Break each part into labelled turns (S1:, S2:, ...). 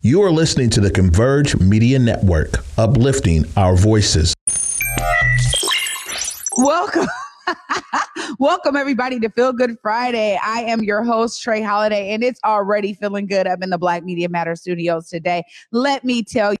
S1: You are listening to the Converge Media Network, uplifting our voices.
S2: Welcome. Welcome, everybody, to Feel Good Friday. I am your host, Trey Holiday, and it's already feeling good up in the Black Media Matter studios today. Let me tell you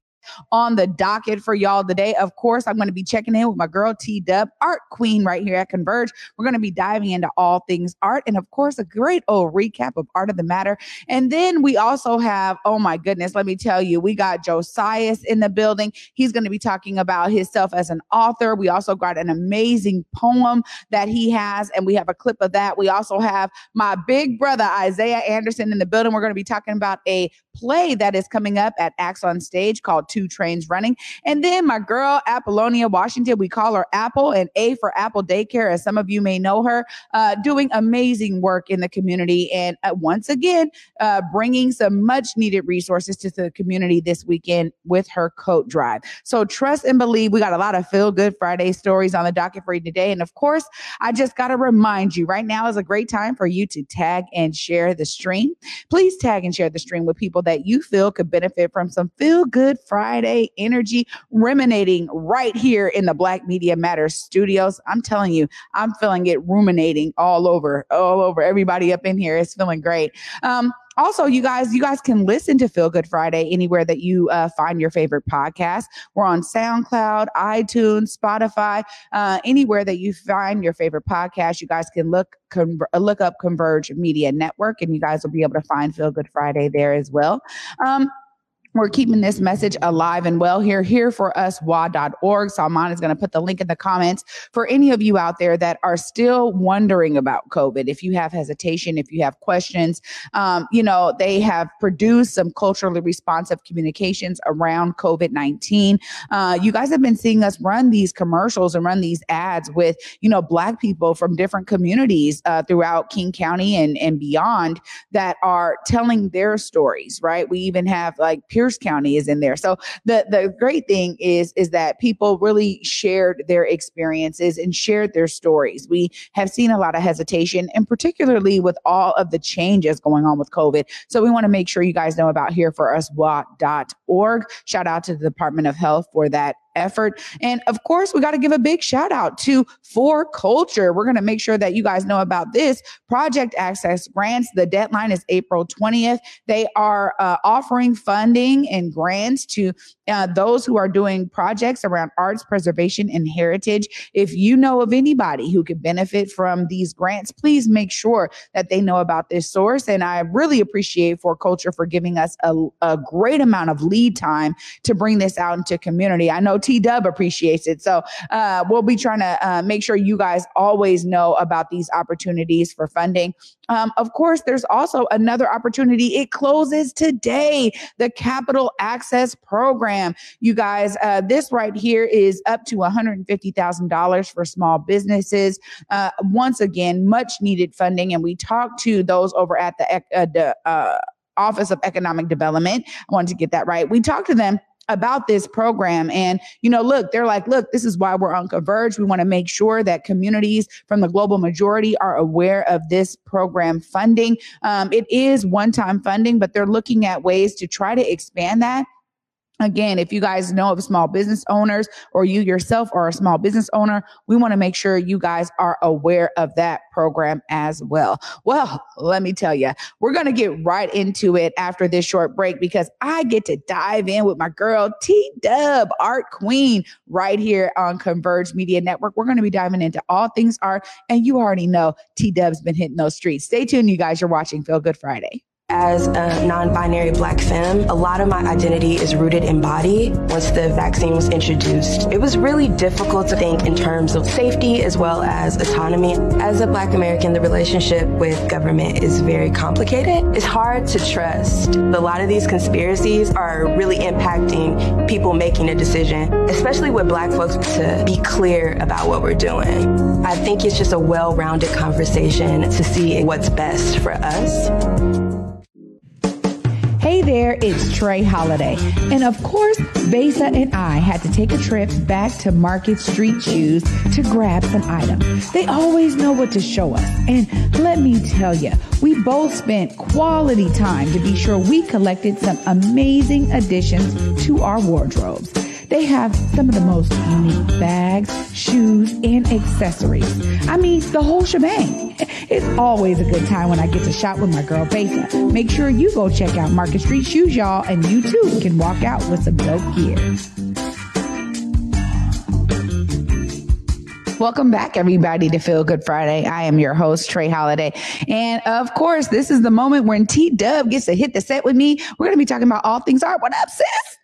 S2: on the docket for y'all today. Of course, I'm going to be checking in with my girl T Dub, art queen right here at Converge. We're going to be diving into all things art and, of course, a great old recap of Art of the Matter. And then we also have, oh my goodness, let me tell you, we got Josias in the building. He's going to be talking about himself as an author. We also got an amazing poem that he has, and we have a clip of that. We also have my big brother, Isaiah Anderson, in the building. We're going to be talking about a play that is coming up at Acts on Stage called Two Trains Running. And then my girl, Apollonia Washington, we call her Apple and A for Apple Daycare, as some of you may know her, uh, doing amazing work in the community. And uh, once again, uh, bringing some much needed resources to the community this weekend with her coat drive. So trust and believe. We got a lot of feel good Friday stories on the docket for you today. And of course, I just got to remind you right now is a great time for you to tag and share the stream. Please tag and share the stream with people that you feel could benefit from some feel good Friday energy ruminating right here in the Black Media Matters studios. I'm telling you, I'm feeling it ruminating all over, all over. Everybody up in here is feeling great. Um, also you guys you guys can listen to feel good friday anywhere that you uh, find your favorite podcast. We're on soundcloud itunes spotify uh, anywhere that you find your favorite podcast. You guys can look con- look up converge media network and you guys will be able to find feel good friday there as well. Um, we're keeping this message alive and well here, here for us, wa.org. Salman is going to put the link in the comments for any of you out there that are still wondering about COVID. If you have hesitation, if you have questions, um, you know, they have produced some culturally responsive communications around COVID 19. Uh, you guys have been seeing us run these commercials and run these ads with, you know, Black people from different communities uh, throughout King County and, and beyond that are telling their stories, right? We even have like Pierce County is in there. So the the great thing is is that people really shared their experiences and shared their stories. We have seen a lot of hesitation, and particularly with all of the changes going on with COVID. So we want to make sure you guys know about here for us. Shout out to the Department of Health for that effort. And of course, we got to give a big shout out to 4Culture. We're going to make sure that you guys know about this project access grants. The deadline is April 20th. They are uh, offering funding and grants to uh, those who are doing projects around arts preservation and heritage. If you know of anybody who could benefit from these grants, please make sure that they know about this source. And I really appreciate 4Culture for giving us a, a great amount of lead time to bring this out into community. I know T Dub appreciates it. So uh, we'll be trying to uh, make sure you guys always know about these opportunities for funding. Um, of course, there's also another opportunity. It closes today, the Capital Access Program. You guys, uh, this right here is up to $150,000 for small businesses. Uh, once again, much needed funding. And we talked to those over at the, uh, the uh, Office of Economic Development. I wanted to get that right. We talked to them about this program. And, you know, look, they're like, look, this is why we're on Converge. We want to make sure that communities from the global majority are aware of this program funding. Um, it is one time funding, but they're looking at ways to try to expand that Again, if you guys know of small business owners or you yourself are a small business owner, we want to make sure you guys are aware of that program as well. Well, let me tell you, we're going to get right into it after this short break because I get to dive in with my girl T Dub, Art Queen, right here on Converge Media Network. We're going to be diving into all things art, and you already know T Dub's been hitting those streets. Stay tuned, you guys. You're watching Feel Good Friday.
S3: As a non binary black femme, a lot of my identity is rooted in body. Once the vaccine was introduced, it was really difficult to think in terms of safety as well as autonomy. As a black American, the relationship with government is very complicated. It's hard to trust. A lot of these conspiracies are really impacting people making a decision, especially with black folks, to be clear about what we're doing. I think it's just a well rounded conversation to see what's best for us.
S2: Hey there, it's Trey Holiday. And of course, Besa and I had to take a trip back to Market Street Shoes to grab some items. They always know what to show us. And let me tell you, we both spent quality time to be sure we collected some amazing additions to our wardrobes. They have some of the most unique bags, shoes, and accessories. I mean, the whole shebang. It's always a good time when I get to shop with my girl Besa. Make sure you go check out Market Street Shoes, y'all, and you too can walk out with some dope gear. Welcome back, everybody, to Feel Good Friday. I am your host, Trey Holiday. And of course, this is the moment when T Dub gets to hit the set with me. We're going to be talking about all things art. What up, sis?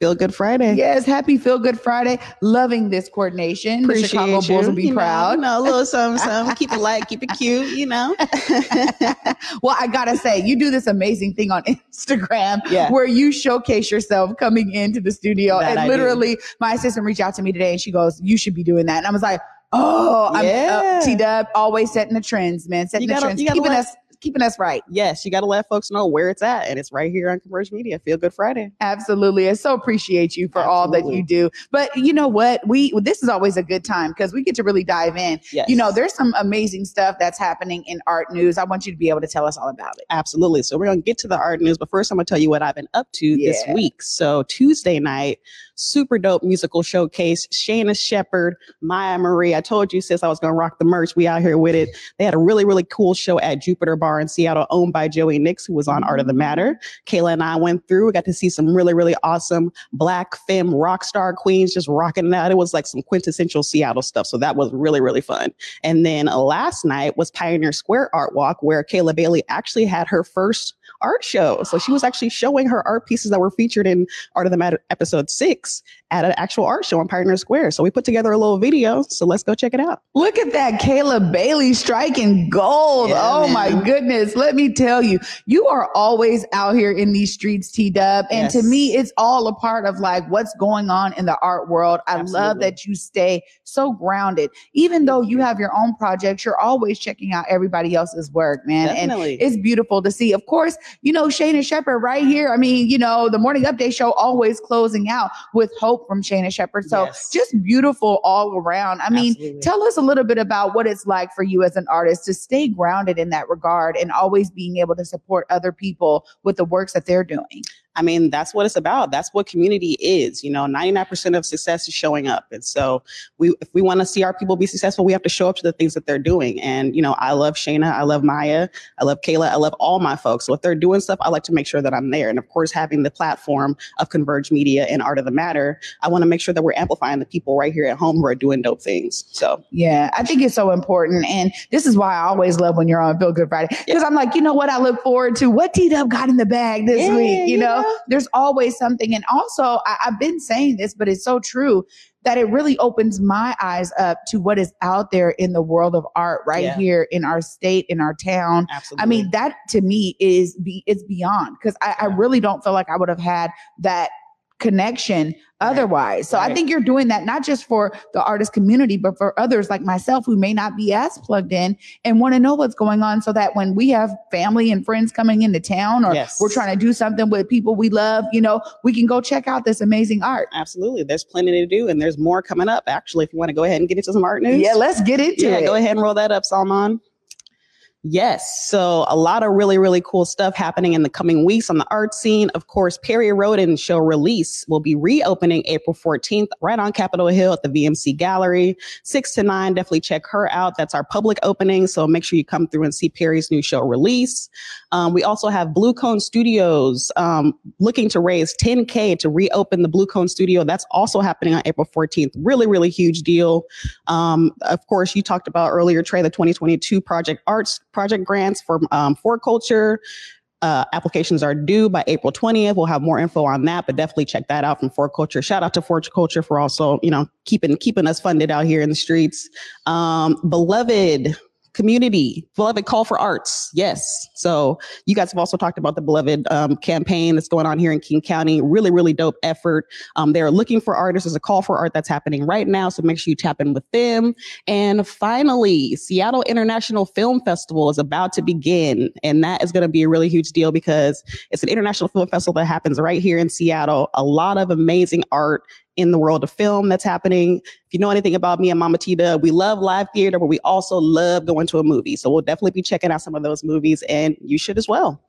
S4: Feel Good Friday.
S2: Yes, happy Feel Good Friday. Loving this coordination.
S4: Appreciate
S2: the Chicago
S4: you.
S2: Bulls will be
S4: You know,
S2: proud.
S4: You know, a little something, something. keep it light, keep it cute, you know.
S2: well, I gotta say, you do this amazing thing on Instagram
S4: Yeah.
S2: where you showcase yourself coming into the studio.
S4: That
S2: and
S4: I do.
S2: literally, my assistant reached out to me today and she goes, You should be doing that. And I was like, Oh, I'm
S4: Yeah.
S2: uh, T Dub, always setting the trends, man. Setting
S4: You
S2: the
S4: gotta-
S2: trends, keeping
S4: let-
S2: us keeping us right.
S4: yes, you got to let folks know where it's at, and it's right here on Converge Media. Feel Good Friday.
S2: Absolutely. I so appreciate you for all that you do. But you know what? We this is always a good time because we get to really dive in.
S4: Yes.
S2: You know, there's some amazing stuff that's happening in art news. I want you to be able to tell us all about it.
S4: Absolutely. So we're going to get to the art news, but first I'm going to tell you what I've been up to this week. So Tuesday night, super dope musical showcase. Shaina Shepherd, Maya Marie. I told you, sis, I was going to rock the merch. We out here with it. They had a really, really cool show at Jupiter Bar in Seattle, owned by Joey Nix, who was on Art of the Matter. Kayla and I went through. We got to see some really, really awesome black femme rock star queens just rocking out. It was like some quintessential Seattle stuff. So that was really, really fun. And then last night was Pioneer Square Art Walk, where Kayla Bailey actually had her first art show. So she was actually showing her art pieces that were featured in Art of the Matter episode six at an actual art show in Pioneer Square. So we put together a little video. So let's go check it out.
S2: Look at that Kayla Bailey striking gold.
S4: Oh yeah,
S2: oh my goodness. Let me tell you, you are always out here in these streets, T Dub. And to me, it's all a part of like what's going on in the art world. I love that you stay so grounded. Even though you have your own projects, you're always checking out everybody else's work, man. And
S4: Definitely.
S2: it's beautiful to see. Of course, you know, Shaina Shepherd right here. I mean, you know, the morning update show always closing out with hope from Shaina Shepherd. So
S4: Yes.
S2: just beautiful all around. I mean,
S4: Absolutely.
S2: tell us a little bit about what it's like for you as an artist to stay grounded in that regard and always being able to support other people with the works that they're doing.
S4: I mean, that's what it's about. That's what community is. You know, 99% of success is showing up. And so we if we want to see our people be successful, we have to show up to the things that they're doing. And, you know, I love Shaina, I love Maya, I love Kayla, I love all my folks. So if they're doing stuff, I like to make sure that I'm there. And of course, having the platform of Converge Media and Art of the Matter, I want to make sure that we're amplifying the people right here at home who are doing dope things. So
S2: Yeah, I think it's so important. And this is why I always love when you're on Feel Good Friday. Because I'm like, you know what? I look forward to what T Dub got in the bag this
S4: Yeah,
S2: week. You know,
S4: know?
S2: There's always something. And also, I, I've been saying this, but it's so true that it really opens my eyes up to what is out there in the world of art right
S4: Yeah.
S2: here in our state, in our town.
S4: absolutely.
S2: I mean, that to me is be it's beyond because I, I really don't feel like I would have had that connection
S4: Right.
S2: otherwise. So I think you're doing that not just for the artist community, but for others like myself who may not be as plugged in and want to know what's going on so that when we have family and friends coming into town or
S4: Yes.
S2: we're trying to do something with people we love, you know, we can go check out this amazing art.
S4: Absolutely. There's plenty to do and there's more coming up. Actually, if you want to go ahead and get into some art news.
S2: Yeah, let's get into
S4: yeah,
S2: it.
S4: go ahead and roll that up, Salman. Yes, so a lot of really, really cool stuff happening in the coming weeks on the art scene. Of course, Perry Roden show release will be reopening April 14th right on Capitol Hill at the VMC Gallery. Six to nine, definitely check her out. That's our public opening, so make sure you come through and see Perry's new show release. Um, we also have Blue Cone Studios um, looking to raise 10K to reopen the Blue Cone Studio. That's also happening on April 14th. Really, really huge deal. Um, of course, you talked about earlier, Trey, the 2022 Project Arts project grants for um, 4Culture. Uh, applications are due by April 20th. We'll have more info on that, but definitely check that out from 4Culture. Shout out to 4Culture for also, you know, keeping keeping us funded out here in the streets. Um, beloved community, beloved call for arts. Yes. So you guys have also talked about the beloved um, campaign that's going on here in King County. Really, really dope effort. Um, they're looking for artists. There's a call for art that's happening right now. So make sure you tap in with them. And finally, Seattle International Film Festival is about to begin. And that is going to be a really huge deal because it's an international film festival that happens right here in Seattle. A lot of amazing art in the world of film that's happening. If you know anything about me and Mama Tita, we love live theater, but we also love going to a movie. So we'll definitely be checking out some of those movies, and you should as well.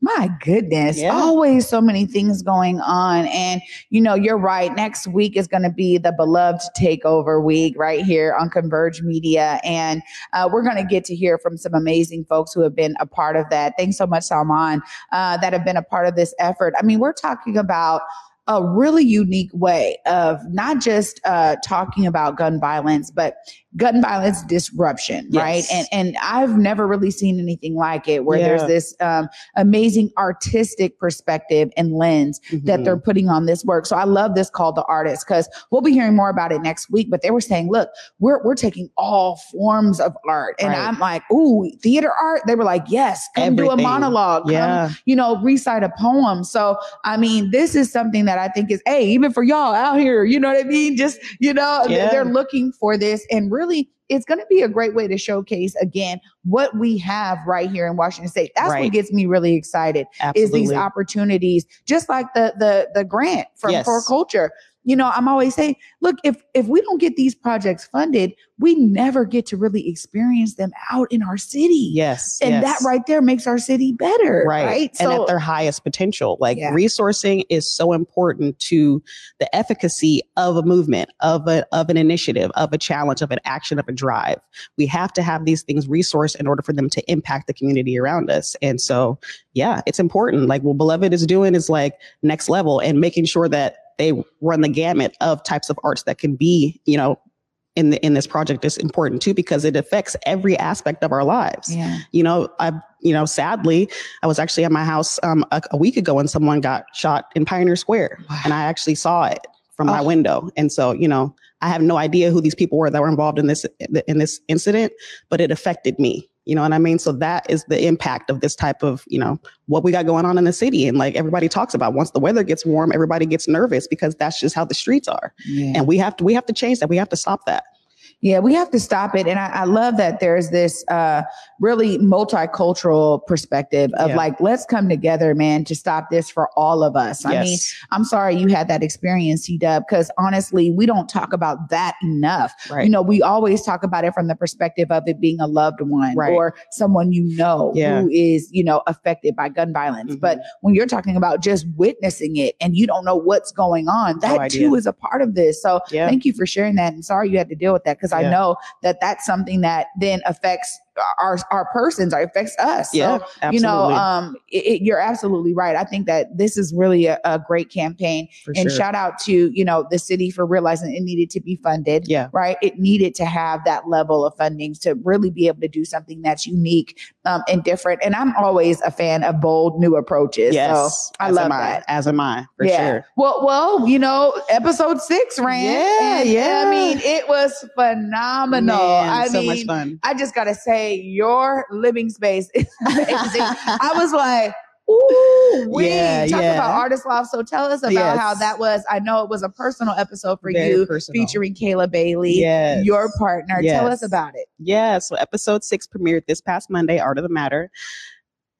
S2: My goodness, yeah. always so many things going on. And, you know, you're right. Next week is going to be the beloved takeover week right here on Converge Media. And uh, we're going to get to hear from some amazing folks who have been a part of that. Thanks so much, Salman, uh, that have been a part of this effort. I mean, we're talking about a really unique way of not just uh, talking about gun violence, but gun violence disruption, yes. right? And and I've never really seen anything like it, where yeah. there's this um, amazing artistic perspective and lens mm-hmm. that they're putting on this work. So I love this call to artists because we'll be hearing more about it next week. But they were saying, look, we're we're taking all forms of art, and right. I'm like, ooh, theater art. They were like, yes, come Everything. do a monologue, yeah, come, you know, recite a poem. So I mean, this is something that I think is, hey, even for y'all out here, you know what I mean? Just you know, yeah. they're looking for this and really really it's going to be a great way to showcase again what we have right here in Washington State. That's right. what gets me really excited Absolutely. is these opportunities, just like the the the grant from yes. 4Culture you know, I'm always saying, look, if if we don't get these projects funded, we never get to really experience them out in our city.
S4: Yes.
S2: And
S4: yes.
S2: that right there makes our city better. Right. right?
S4: And so, at their highest potential. Like yeah. resourcing is so important to the efficacy of a movement, of a of an initiative, of a challenge, of an action, of a drive. We have to have these things resourced in order for them to impact the community around us. And so yeah, it's important. Like what Beloved is doing is like next level and making sure that they run the gamut of types of arts that can be, you know, in the in this project is important too because it affects every aspect of our lives. Yeah. You know, I you know, sadly, I was actually at my house um, a, a, week ago and someone got shot in Pioneer Square, wow. and I actually saw it from oh. my window. And so, you know, I have no idea who these people were that were involved in this in this incident, but it affected me. You know what I mean? So that is the impact of this type of, you know, what we got going on in the city. And like everybody talks about once the weather gets warm, everybody gets nervous because that's just how the streets are. Yeah. And we have to we have to change that. We have to stop that.
S2: Yeah, we have to stop it. And I, I love that there's this uh, really multicultural perspective of yeah. like, let's come together, man, to stop this for all of us. Yes. I mean, I'm sorry you had that experience, T Dub, because honestly, we don't talk about that enough. Right. You know, we always talk about it from the perspective of it being a loved one right. or someone you know yeah. who is, you know, affected by gun violence. Mm-hmm. But when you're talking about just witnessing it and you don't know what's going on, that no too is a part of this. So yeah. thank you for sharing that. And sorry you had to deal with that because I know that that's something that then affects our our persons or affects us. Yeah, so, absolutely. you know, um, it, it, you're absolutely right. I think that this is really a, a great campaign, for and sure. shout out to you know the city for realizing it needed to be funded.
S4: Yeah,
S2: right. It needed to have that level of funding to really be able to do something that's unique um, and different. And I'm always a fan of bold new approaches. Yes, so I love that.
S4: As am I, for yeah. sure.
S2: Well, well, you know, episode six ran.
S4: Yeah, yeah.
S2: I mean, it was phenomenal. Man, I
S4: so
S2: mean,
S4: much fun.
S2: I just gotta say your living space is amazing. I was like, Ooh, we yeah, talk yeah. about artist love. So tell us about yes. how that was. I know it was a personal episode for Very you, personal. featuring Kayla Bailey, yes. your partner. Yes. Tell us about it.
S4: Yeah, so episode six premiered this past Monday, Art of the Matter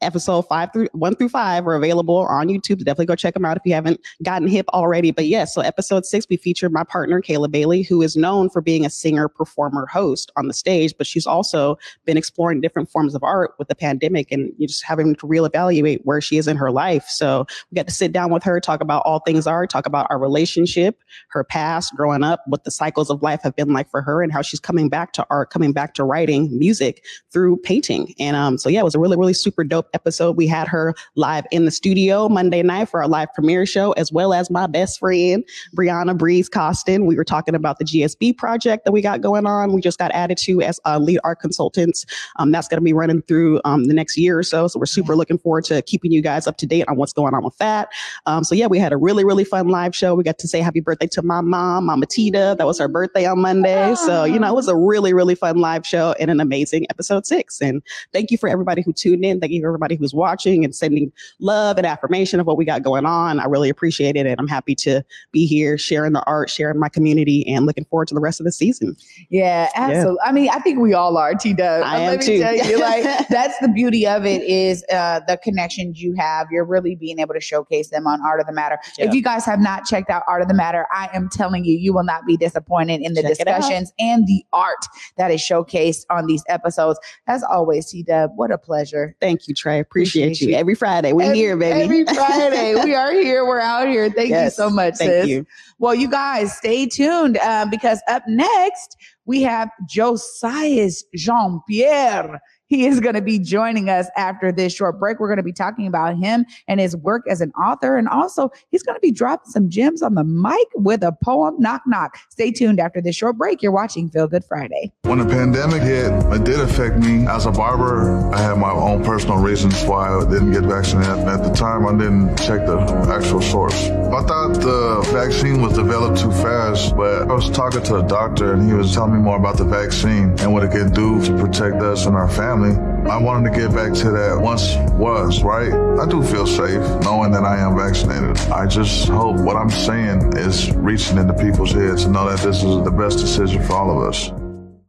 S4: episode five through one through five are available on YouTube. Definitely go check them out if you haven't gotten hip already. But yes, yeah, so episode six, we featured my partner, Kayla Bailey, who is known for being a singer, performer, host on the stage, but she's also been exploring different forms of art with the pandemic and you just having to reevaluate where she is in her life. So we got to sit down with her, talk about all things art, talk about our relationship, her past, growing up, what the cycles of life have been like for her, and how she's coming back to art, coming back to writing music through painting. And um, so yeah, it was a really, really super dope episode. We had her live in the studio Monday night for our live premiere show, as well as my best friend, Brianna Breeze Costin. We were talking about the GSB project that we got going on. We just got added to as uh, lead art consultants. Um, that's going to be running through um, the next year or so. So we're super looking forward to keeping you guys up to date on what's going on with that. Um, so yeah, we had a really, really fun live show. We got to say happy birthday to my mom, Mama Tita. That was her birthday on Monday. So, you know, it was a really, really fun live show and an amazing episode six. And thank you for everybody who tuned in. Thank you for everybody who's watching and sending love and affirmation of what we got going on. I really appreciate it. And I'm happy to be here sharing the art, sharing my community, and looking forward to the rest of the season.
S2: Yeah, absolutely. Yeah. I mean, I think we all are, T Dub.
S4: I am too.
S2: You, like that's the beauty of it is uh, the connections you have. You're really being able to showcase them on Art of the Matter. Yeah. If you guys have not checked out Art of the Matter, I am telling you, you will not be disappointed in the Check discussions and the art that is showcased on these episodes. As always, T Dub, what a pleasure.
S4: Thank you, Trey. Appreciate, Appreciate you. Every Friday, we're every, here, baby.
S2: Every Friday, we are here. We're out here. Thank yes, you so much,
S4: thank
S2: sis.
S4: You.
S2: Well, you guys stay tuned uh, because up next we have Josias Jean Pierre. He is going to be joining us after this short break. We're going to be talking about him and his work as an author. And also, he's going to be dropping some gems on the mic with a poem, Knock Knock. Stay tuned after this short break. You're watching Feel Good Friday.
S5: When the pandemic hit, it did affect me. As a barber, I had my own personal reasons why I didn't get vaccinated. At the time, I didn't check the actual source. I thought the vaccine was developed too fast, but I was talking to a doctor and he was telling me more about the vaccine and what it can do to protect us and our family. I wanted to get back to that once was, right? I do feel safe knowing that I am vaccinated. I just hope what I'm saying is reaching into people's heads and know that this is the best decision for all of us.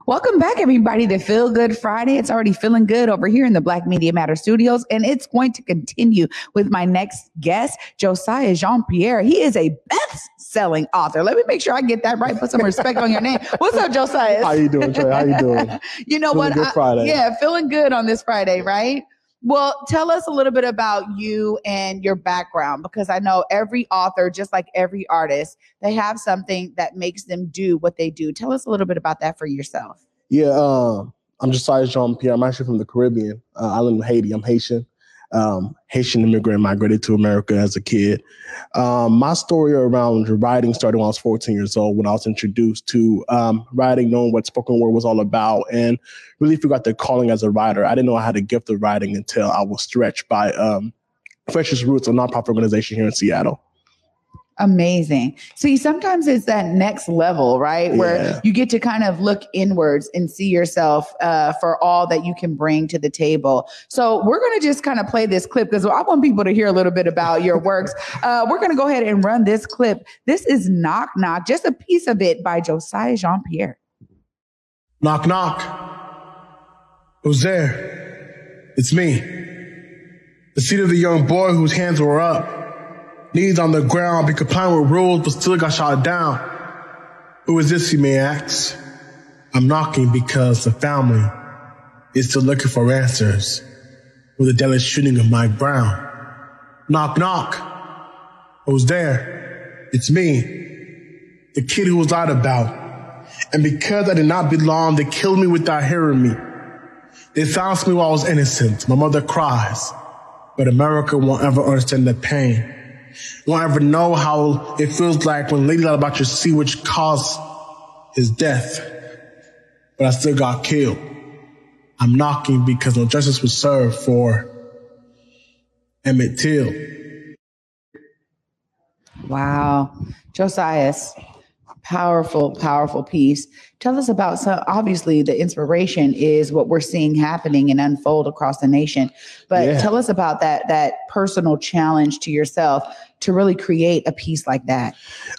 S2: Welcome back, everybody, to Feel Good Friday. It's already feeling good over here in the Black Media Matter studios, and it's going to continue with my next guest, Josiah Jean Pierre. He is a best selling author. Let me make sure I get that right. Put some respect on your name. What's up, Josiah?
S6: How you doing, Trey? How you doing?
S2: you know
S6: feeling
S2: what? I, yeah, feeling good on this Friday, right? Well, tell us a little bit about you and your background because I know every author, just like every artist, they have something that makes them do what they do. Tell us a little bit about that for yourself.
S6: Yeah, uh, I'm Josiah Jean Pierre. I'm actually from the Caribbean, uh, island of Haiti. I'm Haitian. Um, Haitian immigrant, migrated to America as a kid. Um, my story around writing started when I was 14 years old, when I was introduced to um, writing, knowing what spoken word was all about, and really forgot the calling as a writer. I didn't know I had a gift of writing until I was stretched by um, Roots, a nonprofit organization here in Seattle.
S2: Amazing. See, sometimes it's that next level, right? Yeah. Where you get to kind of look inwards and see yourself uh, for all that you can bring to the table. So we're going to just kind of play this clip because I want people to hear a little bit about your works. Uh, we're going to go ahead and run this clip. This is Knock Knock, just a piece of it by Josiah Jean Pierre.
S7: Knock Knock. Who's there? It's me. The seat of the young boy whose hands were up Knees on the ground, be complying with rules, but still got shot down. Who is this, you may ask? I'm knocking because the family is still looking for answers for the deadly shooting of Mike Brown. Knock, knock. Who's there? It's me, the kid who was lied about. And because I did not belong, they killed me without hearing me. They silenced me while I was innocent. My mother cries, but America won't ever understand the pain won't ever know how it feels like when Lady your see which caused his death. But I still got killed. I'm knocking because no justice was served for Emmett Till.
S2: Wow. Josias, powerful, powerful piece. Tell us about so obviously the inspiration is what we're seeing happening and unfold across the nation. But yeah. tell us about that that personal challenge to yourself to really create a piece like that.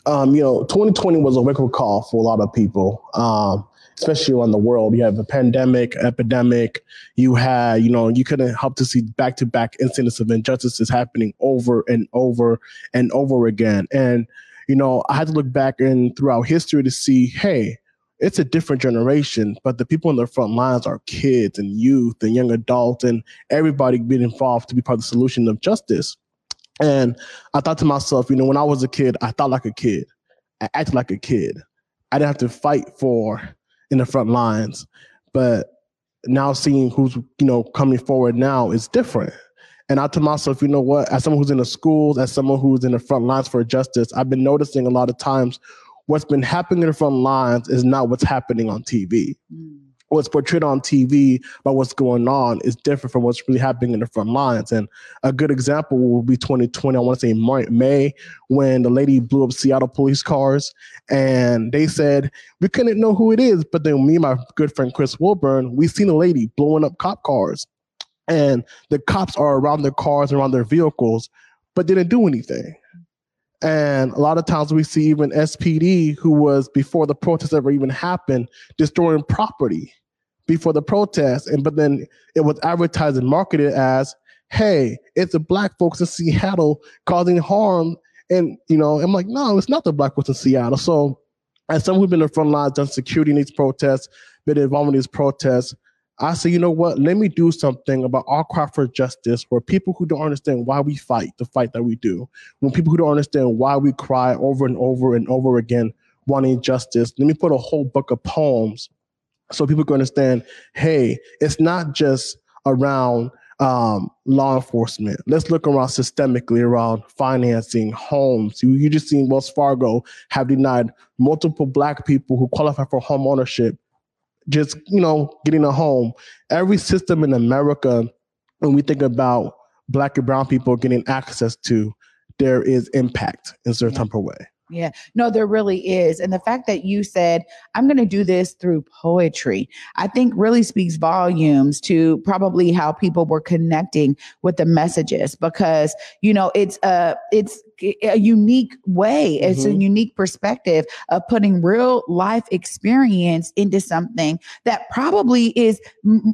S6: Um, you know, 2020 was a wake up call for a lot of people. Um, especially around the world. You have a pandemic, epidemic. You had, you know, you couldn't help to see back to back incidents of injustices happening over and over and over again. And, you know, I had to look back and throughout history to see, hey, it's a different generation, but the people in the front lines are kids and youth and young adults and everybody being involved to be part of the solution of justice. And I thought to myself, you know, when I was a kid, I thought like a kid. I acted like a kid. I didn't have to fight for in the front lines. But now seeing who's, you know, coming forward now is different. And I told myself, you know what, as someone who's in the schools, as someone who's in the front lines for justice, I've been noticing a lot of times what's been happening in the front lines is not what's happening on TV. Mm. What's portrayed on TV about what's going on is different from what's really happening in the front lines. And a good example will be 2020. I want to say May, when the lady blew up Seattle police cars, and they said we couldn't know who it is. But then me and my good friend Chris Wilburn, we seen a lady blowing up cop cars, and the cops are around their cars, around their vehicles, but didn't do anything. And a lot of times we see even SPD, who was before the protest ever even happened, destroying property before the protest. And but then it was advertised and marketed as, hey, it's the black folks in Seattle causing harm. And you know, I'm like, no, it's not the black folks in Seattle. So as someone who's been in the front lines, done security in these protests, been involved in these protests, I say, you know what? Let me do something about our cry for justice for people who don't understand why we fight the fight that we do. When people who don't understand why we cry over and over and over again wanting justice, let me put a whole book of poems so people can understand hey, it's not just around um, law enforcement. Let's look around systemically around financing, homes. You, you just seen Wells Fargo have denied multiple black people who qualify for home ownership just you know getting a home. Every system in america when we think about black and brown people getting access to there is impact in a certain type of way.
S2: Yeah, no, there really is. And the fact that you said, I'm going to do this through poetry, I think really speaks volumes to probably how people were connecting with the messages because, you know, it's, uh, it's, a unique way. It's mm-hmm. a unique perspective of putting real life experience into something that probably is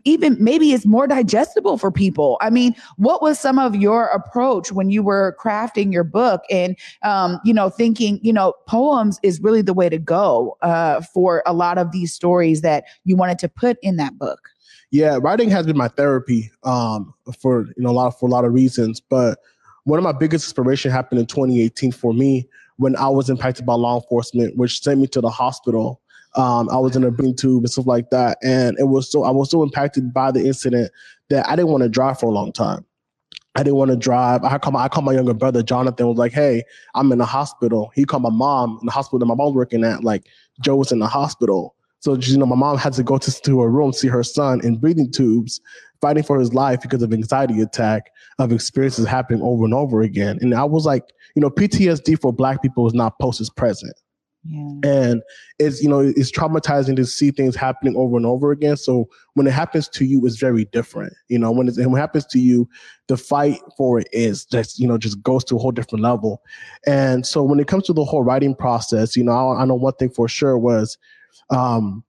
S2: even maybe is more digestible for people. I mean, what was some of your approach when you were crafting your book and, um, you know, thinking, you know, poems is really the way to go uh, for a lot of these stories that you wanted to put in that book?
S6: Yeah, writing has been my therapy um, for you know a lot for a lot of reasons, but one of my biggest inspiration happened in 2018 for me when I was impacted by law enforcement, which sent me to the hospital. Um, I was in a breathing tube and stuff like that, and it was so I was so impacted by the incident that I didn't want to drive for a long time. I didn't want to drive. I called my I called my younger brother Jonathan. Was like, "Hey, I'm in the hospital." He called my mom in the hospital that my mom was working at. Like, Joe was in the hospital. So you know, my mom had to go to, to her room see her son in breathing tubes, fighting for his life because of anxiety attack of experiences happening over and over again. And I was like, you know, PTSD for Black people is not post, is present. Yeah. And it's you know it's traumatizing to see things happening over and over again. So when it happens to you, it's very different. You know when, when it happens to you, the fight for it is just you know just goes to a whole different level. And so when it comes to the whole writing process, you know I, I know one thing for sure was um,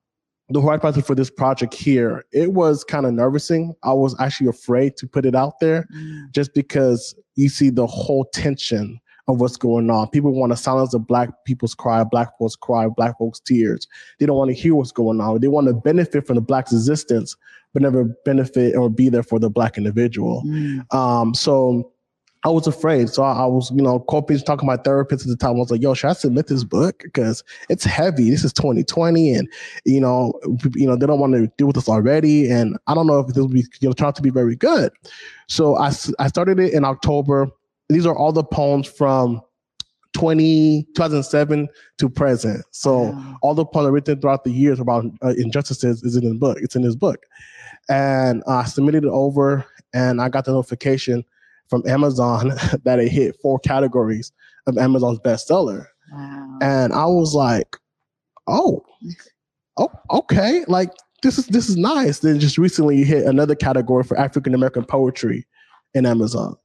S6: the writing process for this project here. It was kind of nervousing. I was actually afraid to put it out there, mm. just because you see the whole tension of what's going on. People want to silence the black people's cry, black folks cry, black folks tears. They don't want to hear what's going on. They want to benefit from the black existence, but never benefit or be there for the black individual. Mm. Um, so I was afraid. So I, I was, you know, coping, talking to my therapist at the time. I was like, yo, should I submit this book? Because it's heavy. This is 2020 and, you know, you know, they don't want to deal with this already. And I don't know if this will be, you know, out to be very good. So I, I started it in October. These are all the poems from 20, 2007 to present. So wow. all the poems written throughout the years about uh, injustices is in the book. It's in this book. And I submitted it over and I got the notification from Amazon that it hit four categories of Amazon's bestseller. Wow. And I was like, oh, oh, okay. Like this is this is nice. Then just recently you hit another category for African American poetry in Amazon.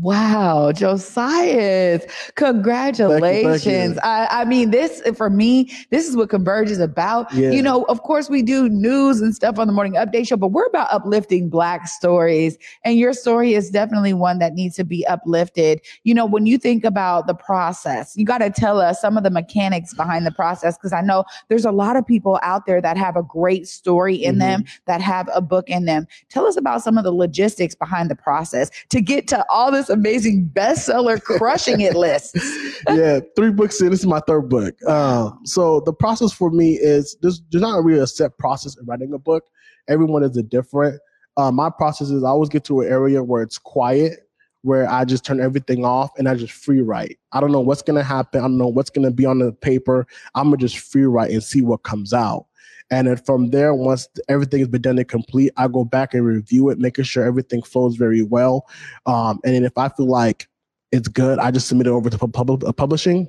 S2: Wow, Josiah, congratulations. Thank you, thank you. I, I, mean, this for me, this is what Converge is about. Yeah. You know, of course, we do news and stuff on the morning update show, but we're about uplifting Black stories. And your story is definitely one that needs to be uplifted. You know, when you think about the process, you got to tell us some of the mechanics behind the process, because I know there's a lot of people out there that have a great story in mm-hmm. them, that have a book in them. Tell us about some of the logistics behind the process to get to all this amazing bestseller crushing it list.
S6: yeah, three books in. This is my third book. Um, so the process for me is there's, there's not really a set process in writing a book. Everyone is a different. uh, my process is I always get to an area where it's quiet, where I just turn everything off and I just free write. I don't know what's gonna happen. I don't know what's gonna be on the paper. I'm gonna just free write and see what comes out. And then from there, once everything has been done and complete, I go back and review it, making sure everything flows very well. Um, and then if I feel like it's good, I just submit it over to pub- uh, publishing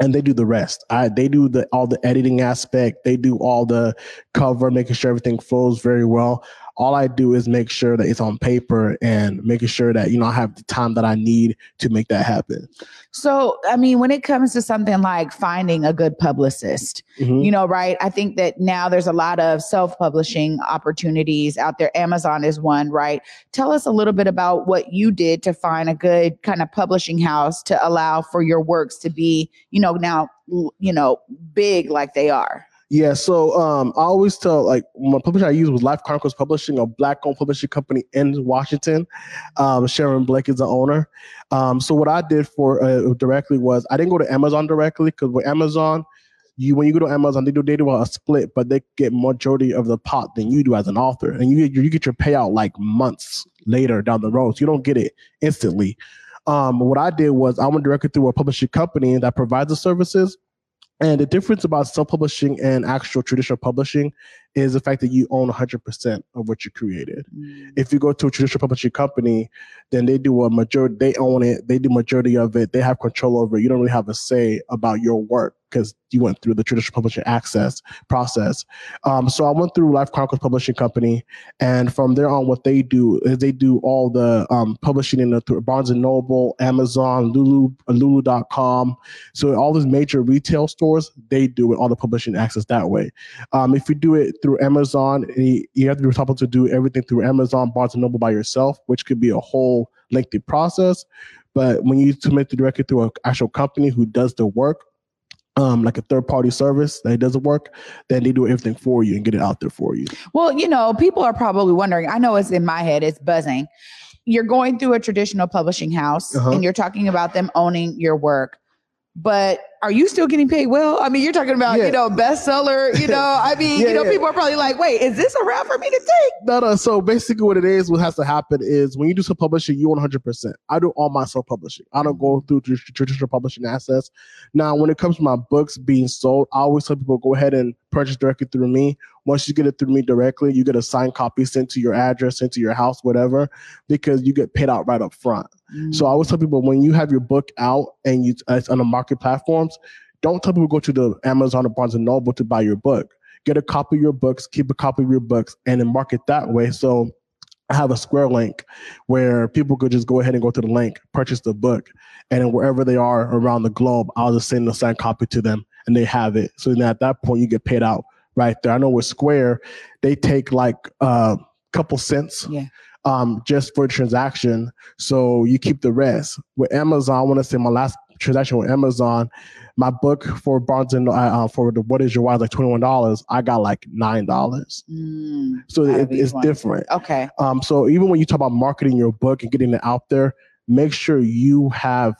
S6: and they do the rest. I they do the all the editing aspect, they do all the cover, making sure everything flows very well all I do is make sure that it's on paper and making sure that, you know, I have the time that I need to make that happen.
S2: So, I mean, when it comes to something like finding a good publicist, mm-hmm. you know, right? I think that now there's a lot of self publishing opportunities out there. Amazon is one, right? Tell us a little bit about what you did to find a good kind of publishing house to allow for your works to be, you know, now, you know, big like they are.
S6: Yeah, so um, I always tell like my publisher I used was Life Chronicles Publishing, a black-owned publishing company in Washington. Um, Sharon Blake is the owner. Um, so what I did for uh, directly was I didn't go to Amazon directly because with Amazon, you when you go to Amazon, they do they do a split, but they get majority of the pot than you do as an author, and you you get your payout like months later down the road. So you don't get it instantly. Um, what I did was I went directly through a publishing company that provides the services and the difference about self-publishing and actual traditional publishing is the fact that you own 100% of what you created. Mm. If you go to a traditional publishing company, then they do a majority, they own it, they do majority of it, they have control over it. You don't really have a say about your work because you went through the traditional publishing access process. Um, so I went through Life Chronicles Publishing Company, and from there on, what they do is they do all the um, publishing in the through Barnes and Noble, Amazon, Lulu, Lulu.com. So all these major retail stores, they do it all the publishing access that way. Um, if you do it through Amazon, you have to be responsible to do everything through Amazon, Barnes and Noble by yourself, which could be a whole lengthy process. But when you submit it directly through an actual company who does the work, um, like a third party service that doesn't work, then they do everything for you and get it out there for you.
S2: Well, you know, people are probably wondering. I know it's in my head, it's buzzing. You're going through a traditional publishing house uh-huh. and you're talking about them owning your work but are you still getting paid well? I mean, you're talking about, yeah. you know, bestseller, you know, I mean, yeah, you know, yeah. people are probably like, wait, is this a route for me to take?
S6: No, no. So basically what it is, what has to happen is when you do some publishing, you own 100%. I do all my self publishing. I don't go through traditional publishing assets. Now, when it comes to my books being sold, I always tell people go ahead and purchase directly through me. Once you get it through me directly, you get a signed copy sent to your address, sent to your house, whatever, because you get paid out right up front. Mm. So I always tell people when you have your book out and you it's on the market platforms, don't tell people go to the Amazon or Barnes and Noble to buy your book. Get a copy of your books, keep a copy of your books, and then market that way. So I have a Square link where people could just go ahead and go to the link, purchase the book, and then wherever they are around the globe, I'll just send a signed copy to them and they have it. So then at that point, you get paid out right there. I know with Square, they take like a couple cents.
S2: Yeah.
S6: Um, just for a transaction. So you keep the rest. With Amazon, I want to say my last transaction with Amazon, my book for Barnes and uh, uh for the What Is Your Why is like twenty one dollars. I got like nine dollars. Mm, so it, it's one. different.
S2: Okay.
S6: Um. So even when you talk about marketing your book and getting it out there, make sure you have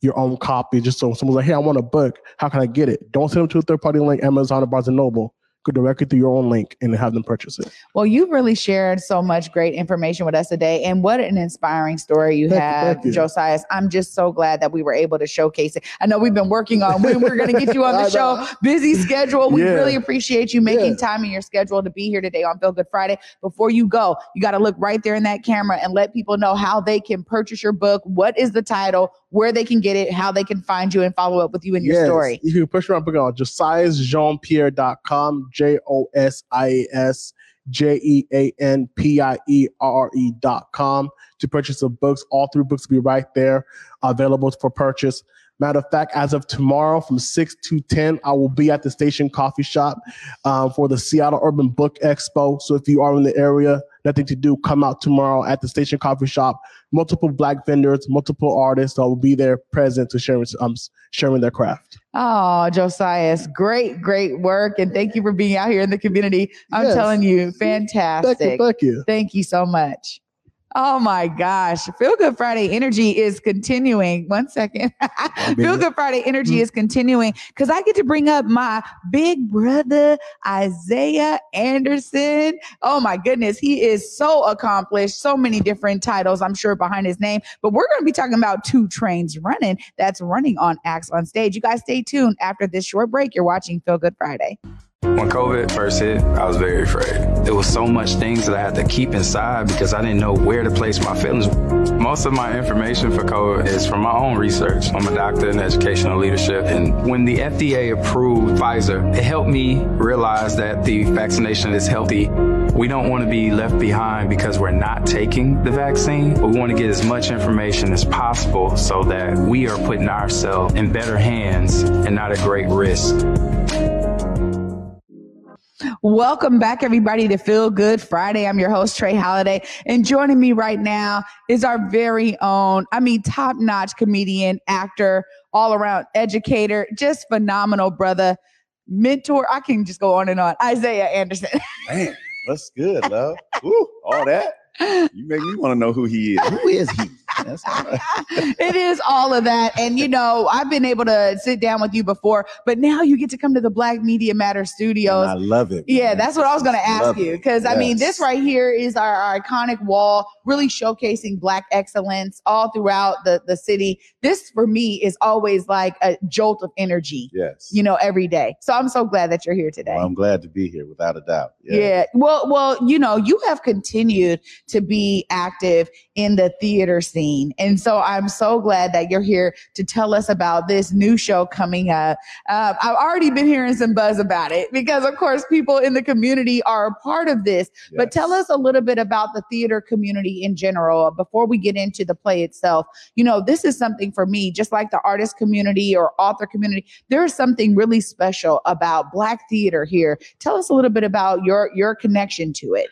S6: your own copy. Just so someone's like, "Hey, I want a book. How can I get it?" Don't send them to a third party link, Amazon or Barnes and Noble directly through your own link and have them purchase it.
S2: Well, you've really shared so much great information with us today, and what an inspiring story you thank have, you, you. Josiah. I'm just so glad that we were able to showcase it. I know we've been working on when we're going to get you on the show. Busy schedule. We yeah. really appreciate you making yeah. time in your schedule to be here today on Feel Good Friday. Before you go, you got to look right there in that camera and let people know how they can purchase your book. What is the title? Where they can get it? How they can find you and follow up with you in your yes. story?
S6: You can push around book on josiasjeanpierre.com J O S I S J E A N P I E R E dot com to purchase the books. All three books will be right there available for purchase. Matter of fact, as of tomorrow from 6 to 10, I will be at the station coffee shop um, for the Seattle Urban Book Expo. So if you are in the area, nothing to do, come out tomorrow at the station coffee shop. Multiple black vendors, multiple artists that will be there present to share um, sharing their craft.
S2: Oh, Josias, great, great work. And thank you for being out here in the community. I'm yes. telling you, fantastic.
S6: Thank you. Thank you.
S2: Thank you so much. Oh my gosh. Feel Good Friday energy is continuing. One second. Feel Good Friday energy hmm. is continuing because I get to bring up my big brother, Isaiah Anderson. Oh my goodness. He is so accomplished, so many different titles, I'm sure, behind his name. But we're going to be talking about two trains running that's running on Acts on Stage. You guys stay tuned after this short break. You're watching Feel Good Friday.
S8: When COVID first hit, I was very afraid. There was so much things that I had to keep inside because I didn't know where to place my feelings. Most of my information for COVID is from my own research. I'm a doctor in educational leadership. And when the FDA approved Pfizer, it helped me realize that the vaccination is healthy. We don't want to be left behind because we're not taking the vaccine, we want to get as much information as possible so that we are putting ourselves in better hands and not at great risk.
S2: Welcome back, everybody, to Feel Good Friday. I'm your host, Trey Holiday. And joining me right now is our very own, I mean, top notch comedian, actor, all around educator, just phenomenal brother, mentor. I can just go on and on. Isaiah Anderson.
S9: Man, that's good, love. Woo, all that. You make me want to know who he is. Who is he? That's all right.
S2: it is all of that. And you know, I've been able to sit down with you before, but now you get to come to the Black Media Matter studios.
S9: And I love it.
S2: Yeah,
S9: man.
S2: that's what I was going to ask
S9: Love
S2: you. Because I mean, this right here is our, our iconic wall, really showcasing Black excellence all throughout the, the city. This for me is always like a jolt of energy,
S9: Yes.
S2: you know, every day. So I'm so glad that you're here today.
S9: Well, I'm glad to be here, without a doubt.
S2: Yeah. Well, well, you know, you have continued to be active in the theater scene. And so I'm so glad that you're here to tell us about this new show coming up. Uh, I've already been hearing some buzz about it because, of course, people in the community are a part of this. But tell us a little bit about the theater community in general before we get into the play itself. You know, this is something for me, just like the artist community or author community. There is something really special about Black theater here. Tell us a little bit about your your connection to it.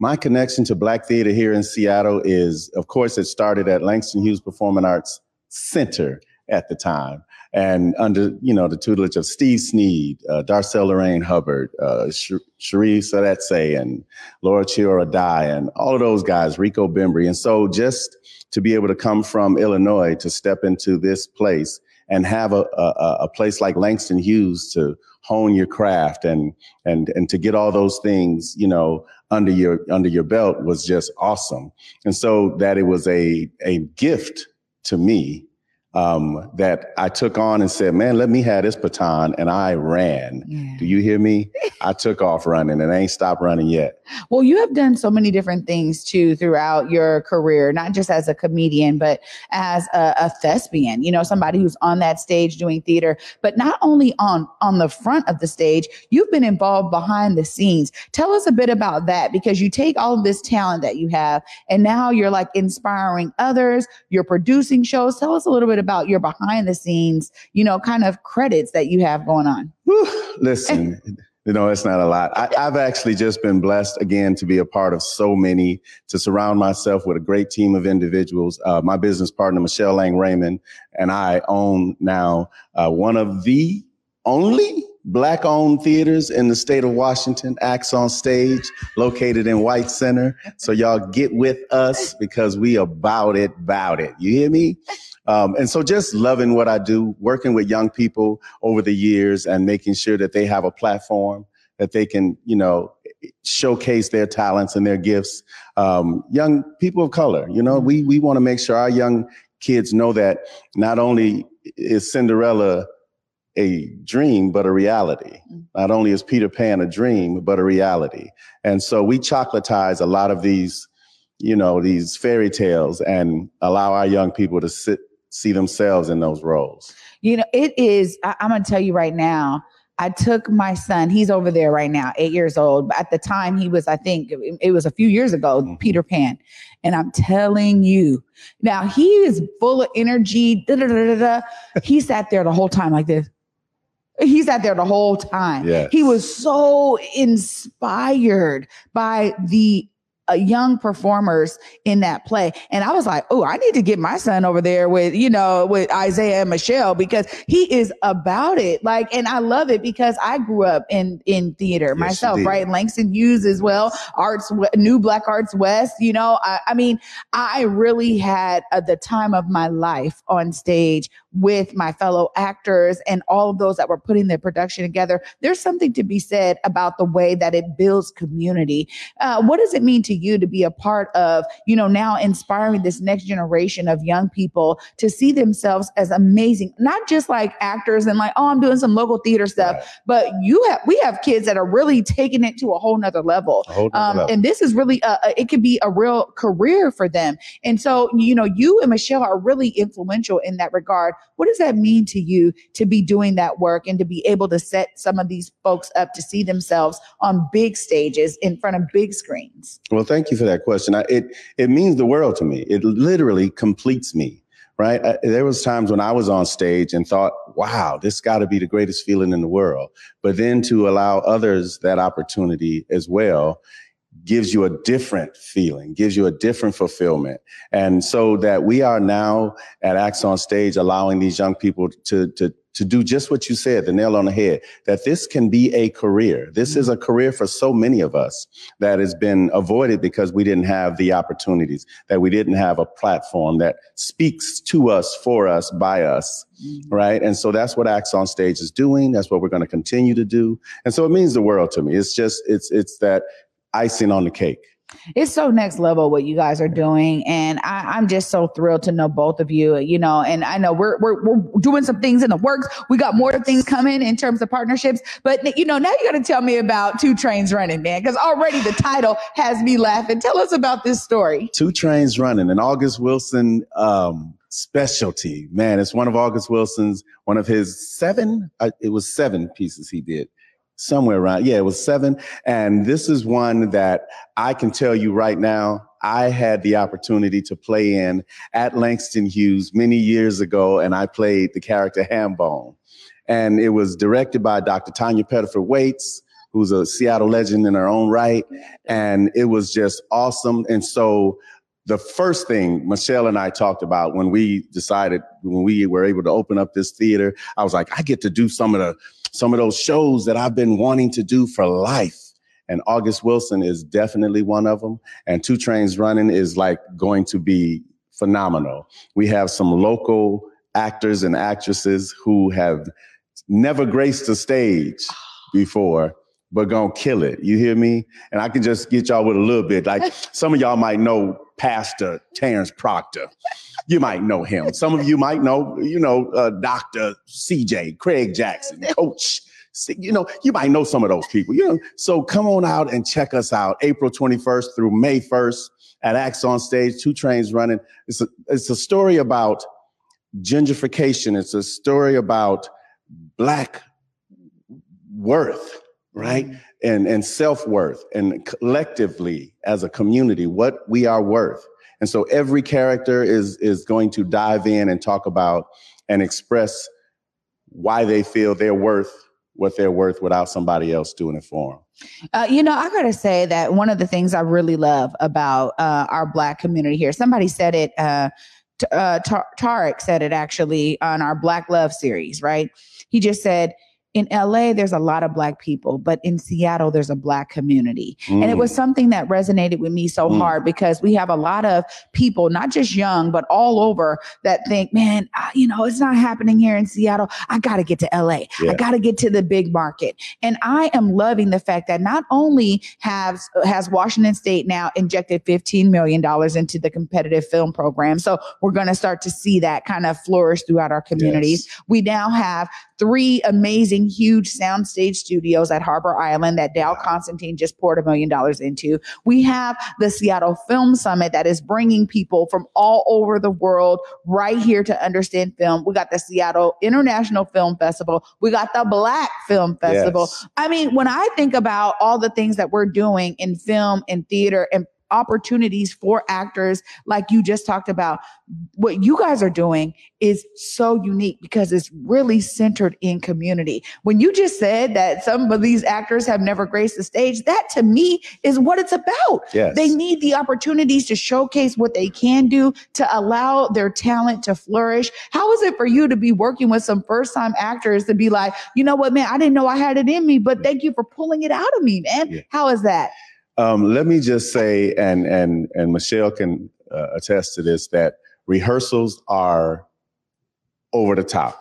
S9: My connection to Black theater here in Seattle is, of course, it started at Langston Hughes Performing Arts Center at the time. And under, you know, the tutelage of Steve Sneed, uh, Darcel Lorraine Hubbard, uh, Sh- Sharif and Laura Chiora Dye, and all of those guys, Rico Bembry. And so just to be able to come from Illinois to step into this place and have a, a, a place like Langston Hughes to hone your craft and, and, and to get all those things, you know, under your under your belt was just awesome. And so that it was a a gift to me um, that I took on and said, "Man, let me have this baton," and I ran. Do you hear me? I took off running and I ain't stopped running yet.
S2: Well, you have done so many different things too throughout your career, not just as a comedian, but as a, a thespian, you know, somebody who's on that stage doing theater, but not only on, on the front of the stage, you've been involved behind the scenes. Tell us a bit about that because you take all of this talent that you have and now you're like inspiring others, you're producing shows. Tell us a little bit about your behind the scenes, you know, kind of credits that you have going on.
S9: Listen, you know, it's not a lot. I, I've actually just been blessed again to be a part of so many, to surround myself with a great team of individuals. Uh, my business partner, Michelle Lang Raymond, and I own now uh, one of the only black owned theaters in the state of Washington, Acts on Stage, located in White Center. So y'all get with us because we about it, about it. You hear me? Um, and so just loving what I do, working with young people over the years and making sure that they have a platform that they can, you know, showcase their talents and their gifts. Um, young people of color, you know, we, we want to make sure our young kids know that not only is Cinderella a dream, but a reality. Not only is Peter Pan a dream, but a reality. And so we chocolatize a lot of these, you know, these fairy tales and allow our young people to sit, see themselves in those roles.
S2: You know, it is, I, I'm going to tell you right now. I took my son, he's over there right now, eight years old. But at the time, he was, I think it, was a few years ago,
S9: Mhm.
S2: Peter Pan. And I'm telling you, now he is full of energy. Da, da, da. He sat there the whole time like this. He sat there the whole time.
S9: Yes.
S2: He was so inspired by the uh, young performers in that play. And I was like, oh, I need to get my son over there with, you know, with Isaiah and Michelle because he is about it. Like, and I love it because I grew up in, in theater yes, myself, right? Langston Hughes as well, Arts, New Black Arts West, you know, I, I mean, I really had uh, the time of my life on stage with my fellow actors and all of those that were putting the production together. There's something to be said about the way that it builds community. Uh, what does it mean to you to be a part of, you know, now inspiring this next generation of young people to see themselves as amazing, not just like actors and like, oh, I'm doing some local theater stuff, right. but you have, we have kids that are really taking it to a whole nother level. Whole nother um, level. And this is really, a, a, it could be a real career for them. And so, you know, you and Michelle are really influential in that regard. What does that mean to you to be doing that work and to be able to set some of these folks up to see themselves on big stages in front of big screens?
S9: Well, thank you for that question. I, it it means the world to me. It literally completes me. Right. I, there was times when I was on stage and thought, "Wow, this got to be the greatest feeling in the world." But then to allow others that opportunity as well, gives you a different feeling, gives you a different fulfillment. And so that we are now at Acts on Stage allowing these young people to, to, to do just what you said, the nail on the head, that this can be a career. This is a career for so many of us that has been avoided because we didn't have the opportunities, that we didn't have a platform that speaks to us, for us, by us. Mm-hmm. Right. And so that's what Acts on Stage is doing. That's what we're going to continue to do. And so it means the world to me. It's just, it's, it's that icing on the cake.
S2: It's so next level what you guys are doing, and I, am just so thrilled to know both of you. You know, and I know we're, we're we're doing some things in the works. We got more things coming in terms of partnerships, but you know, now you got to tell me about Two Trains Running, man, because already the title has me laughing. Tell us about this story.
S9: Two Trains Running, an August Wilson um, specialty, man. It's one of August Wilson's one of his seven. Uh, it was seven pieces he did somewhere around. Yeah, it was seven. And this is one that I can tell you right now. I had the opportunity to play in at Langston Hughes many years ago, and I played the character Hambone. And it was directed by Dr. Tawnya Pettiford-Wates, who's a Seattle legend in her own right. And it was just awesome. And so the first thing Michelle and I talked about when we decided, when we were able to open up this theater, I was like, I get to do some of the some of those shows that I've been wanting to do for life. And August Wilson is definitely one of them. And Two Trains Running is like going to be phenomenal. We have some local actors and actresses who have never graced the stage before, but gonna kill it. You hear me? And I can just get y'all with a little bit. Like some of y'all might know Pastor Terrence Proctor. You might know him. Some of you might know, you know, uh, Dr. CJ, Craig Jackson, Coach. You know, you might know some of those people. You know, so come on out and check us out April 21st through May 1st at Acts on Stage. Two trains running. It's a it's a story about gentrification. It's a story about black worth, right? Mm-hmm. And and self worth, and collectively as a community, what we are worth. And so every character is is going to dive in and talk about and express why they feel they're worth what they're worth without somebody else doing it for them.
S2: Uh, you know, I gotta say that one of the things I really love about uh, our Black community here. Somebody said it. Uh, t- uh, Tarek said it actually on our Black Love series. Right? He just said in LA, there's a lot of Black people, but in Seattle, there's a Black community. Mm. And it was mm. something that resonated with me so mm. hard because we have a lot of people, not just young, but all over that think, man, you know, it's not happening here in Seattle. I got to get to LA. Yeah. I got to get to the big market. And I am loving the fact that not only has, has Washington State now injected $15 million into the competitive film program. So we're going to start to see that kind of flourish throughout our communities. Yes. We now have three amazing, huge soundstage studios at Harbor Island that Dal Constantine just poured a million dollars into. We have the Seattle Film Summit that is bringing people from all over the world right here to understand film. We got the Seattle International Film Festival. We got the Black Film Festival. Yes. I mean, when I think about all the things that we're doing in film and theater and opportunities for actors like you just talked about. What you guys are doing is so unique because it's really centered in community. When you just said that some of these actors have never graced the stage, that to me is what it's about.
S9: Yes.
S2: They need the opportunities to showcase what they can do to allow their talent to flourish. How is it for you to be working with some first time actors to be like, you know what, man, I didn't know I had it in me, but thank you for pulling it out of me, man.
S9: Yeah.
S2: How is that?
S9: Um, let me just say, and and and Michelle can uh, attest to this, that rehearsals are over the top.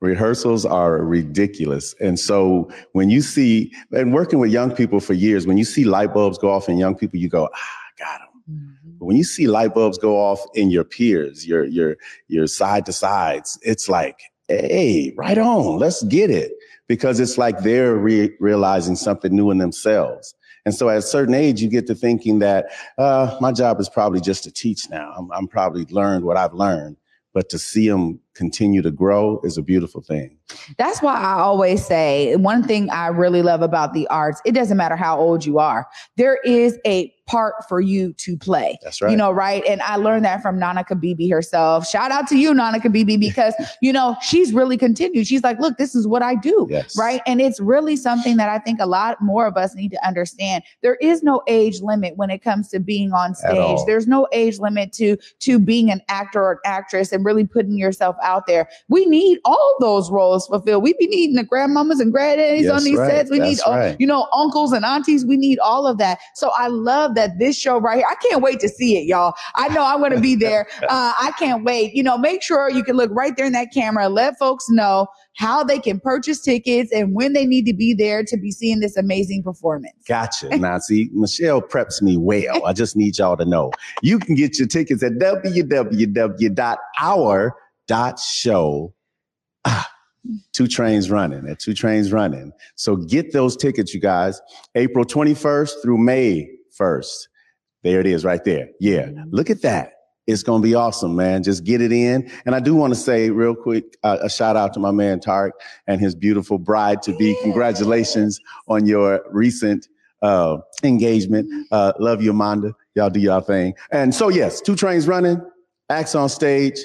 S9: Rehearsals are ridiculous. And so when you see, and working with young people for years, when you see light bulbs go off in young people, you go, ah, got them. But when you see light bulbs go off in your peers, your your your side to sides, it's like, hey, right on, let's get it. Because it's like they're re- realizing something new in themselves. And so at a certain age, you get to thinking that uh, my job is probably just to teach now. I'm, I'm probably learned what I've learned, but to see them continue to grow is a beautiful thing.
S2: That's why I always say one thing I really love about the arts, it doesn't matter how old you are. There is a part for you to play.
S9: That's right.
S2: You know, right? And I learned that from Nana Kabibi herself. Shout out to you, Nana Kabibi, because, you know, she's really continued. She's like, look, this is what I do.
S9: Yes.
S2: Right. And it's really something that I think a lot more of us need to understand. There is no age limit when it comes to being on stage. There's no age limit to to being an actor or an actress and really putting yourself out there. We need all those roles fulfilled. We be needing the grandmamas and granddaddies on these
S9: right.
S2: sets. We need
S9: That's
S2: all,
S9: right.
S2: you know, uncles and aunties. We need all of that. So I love that this show right here. I can't wait to see it, y'all. I know I'm going to be there. Uh, I can't wait. You know, make sure you can look right there in that camera. Let folks know how they can purchase tickets and when they need to be there to be seeing this amazing performance.
S9: Gotcha. Now, see, Michelle preps me well. I just need y'all to know. You can get your tickets at www.our.show. Ah, two trains running at two trains running. So get those tickets, you guys. April 21st through May 1st. There it is right there. Yeah. Look at that. It's going to be awesome, man. Just get it in. And I do want to say real quick, uh, a shout out to my man Tarek and his beautiful bride to be. Congratulations on your recent uh, engagement. Uh, love you, Amanda. Y'all do y'all thing. And so, yes, two trains running, acts on stage.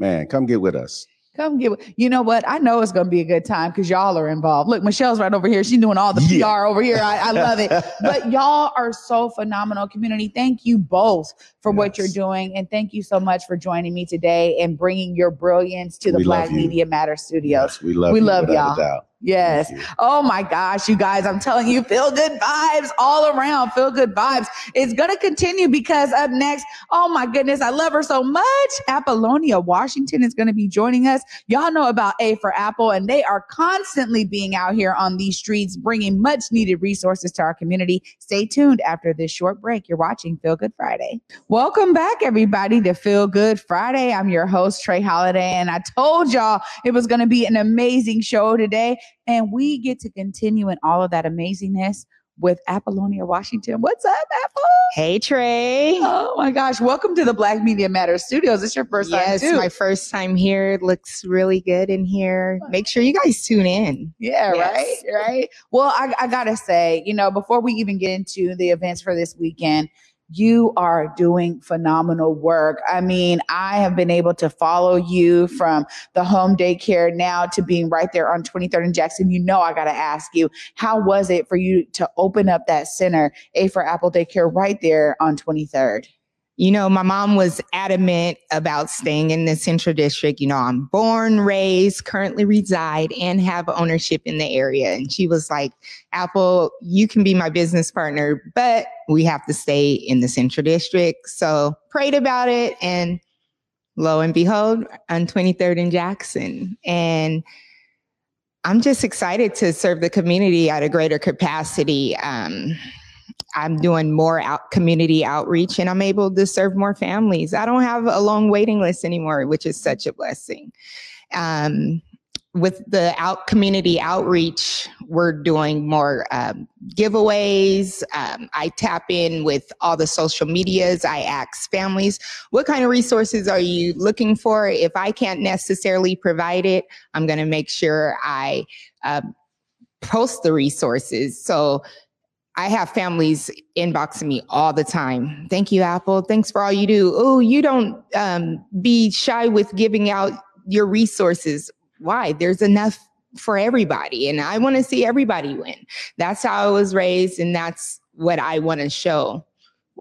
S9: Man, come get with us.
S2: Come get, you know what? I know it's going to be a good time because y'all are involved. Look, Michelle's right over here. She's doing all the
S9: Yeah.
S2: PR over here. I, I love it. but y'all are so phenomenal, community. Thank you both for what you're doing. And thank you so much for joining me today and bringing your brilliance to the
S9: We
S2: Black. Media Matter Studios.
S9: Yes, we love you.
S2: We
S9: you
S2: love y'all. Yes. Oh my gosh, you guys, I'm telling you, feel good vibes all around. Feel good vibes. It's going to continue because up next, oh my goodness, I love her so much. Apollonia Washington is going to be joining us. Y'all know about A for Apple, and they are constantly being out here on these streets, bringing much needed resources to our community. Stay tuned after this short break. You're watching Feel Good Friday. Welcome back, everybody, to Feel Good Friday. I'm your host, Trey Holiday, and I told y'all it was going to be an amazing show today. And we get to continue in all of that amazingness with Apollonia Washington. What's up, Apple?
S10: Hey Trey.
S2: Oh my gosh. Welcome to the Black Media Matters Studios. It's your first
S10: yes,
S2: time too.
S10: my first time here. It looks really good in here. Make sure you guys tune in.
S2: yeah,
S10: Yes.
S2: right. Right. Well, I, I gotta say, you know, before we even get into the events for this weekend, you are doing phenomenal work. I mean, I have been able to follow you from the home daycare now to being right there on 23rd and Jackson. You know, I got to ask you, how was it for you to open up that center, A for Apple Daycare, right there on 23rd?
S10: You know, my mom was adamant about staying in the central district. You know, I'm born, raised, currently reside, and have ownership in the area. And she was like, Apple, you can be my business partner, but we have to stay in the central district. So prayed about it and lo and behold, on 23rd in Jackson. And I'm just excited to serve the community at a greater capacity. Um, I'm doing more out community outreach and I'm able to serve more families. I don't have a long waiting list anymore, which is such a blessing. Um, with the out community outreach, we're doing more um, giveaways. Um, I tap in with all the social medias. I ask families, what kind of resources are you looking for? If I can't necessarily provide it, I'm going to make sure I um, post the resources. So I have families inboxing me all the time. Thank you, Apple. Thanks for all you do. Oh, you don't um, be shy with giving out your resources. Why? There's enough for everybody, and I want to see everybody win. That's how I was raised, and that's what I want to show